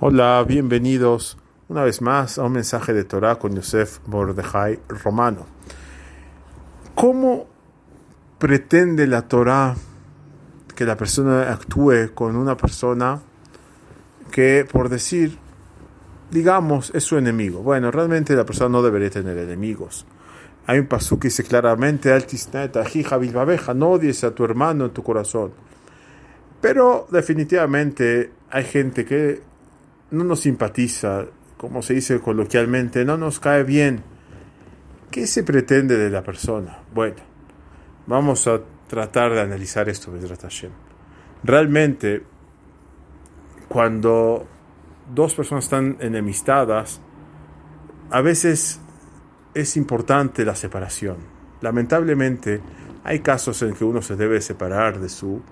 Hola, bienvenidos una vez más a un mensaje de Torah con Yosef Mordejai Romano. ¿Cómo pretende la Torah que la persona actúe con una persona que, por decir, digamos, es su enemigo? Bueno, realmente la persona no debería tener enemigos. Hay un pasú que dice claramente, no odies a tu hermano en tu corazón. Pero definitivamente hay gente que no nos simpatiza, como se dice coloquialmente, no nos cae bien. ¿Qué se pretende de la persona? Bueno, vamos a tratar de analizar esto. Realmente, cuando dos personas están enemistadas, a veces es importante la separación. Lamentablemente, hay casos en que uno se debe separar de su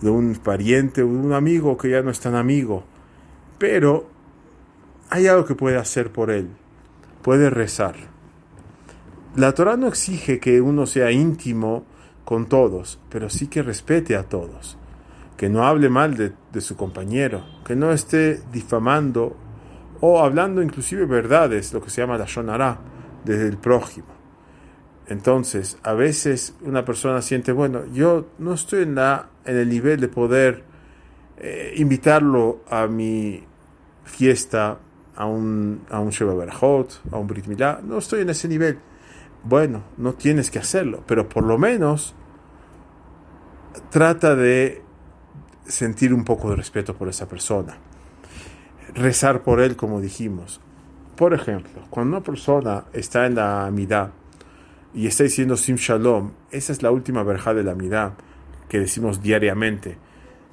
de un pariente o de un amigo que ya no es tan amigo pero hay algo que puede hacer por él. Puede rezar. La Torah no exige que uno sea íntimo con todos, pero sí que respete a todos. Que no hable mal de, su compañero, que no esté difamando o hablando inclusive verdades, lo que se llama la shonara, desde el prójimo. Entonces, a veces una persona siente, bueno, yo no estoy en, la, en el nivel de poder eh, invitarlo a mi fiesta, a un, a un Sheva Berajot, a un Brit Milá, no estoy en ese nivel. Bueno, no tienes que hacerlo, pero por lo menos trata de sentir un poco de respeto por esa persona. Rezar por él, como dijimos. Por ejemplo, cuando una persona está en la amidad y está diciendo Sim Shalom, esa es la última verja de la amidad que decimos diariamente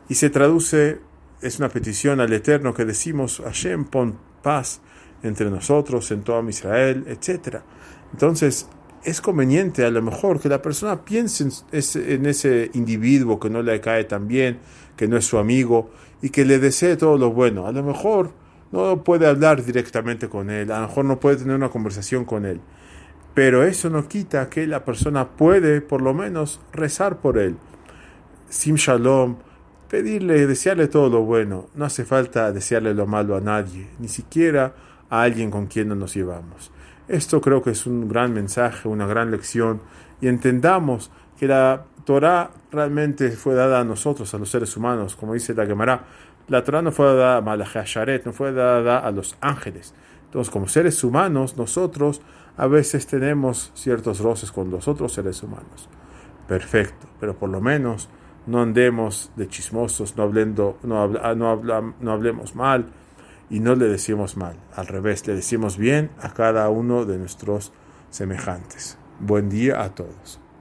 y se traduce, es una petición al Eterno que decimos, Hashem, pon paz entre nosotros, en todo Israel, etc. Entonces, es conveniente a lo mejor que la persona piense en ese individuo que no le cae tan bien, que no es su amigo, y que le desee todo lo bueno. A lo mejor no puede hablar directamente con él, a lo mejor no puede tener una conversación con él, pero eso no quita que la persona puede por lo menos rezar por él. Sim Shalom, pedirle, desearle todo lo bueno. No hace falta desearle lo malo a nadie, ni siquiera a alguien con quien no nos llevamos. Esto creo que es un gran mensaje, una gran lección, y entendamos que la Torah realmente fue dada a nosotros, a los seres humanos, como dice la Gemara. La Torah no fue dada a Malachasharet, no fue dada a los ángeles. Entonces, como seres humanos, nosotros a veces tenemos ciertos roces con los otros seres humanos. Perfecto, pero por lo menos no andemos de chismosos, no, hablando, no, no, no hablemos mal y no le decimos mal. Al revés, le decimos bien a cada uno de nuestros semejantes. Buen día a todos.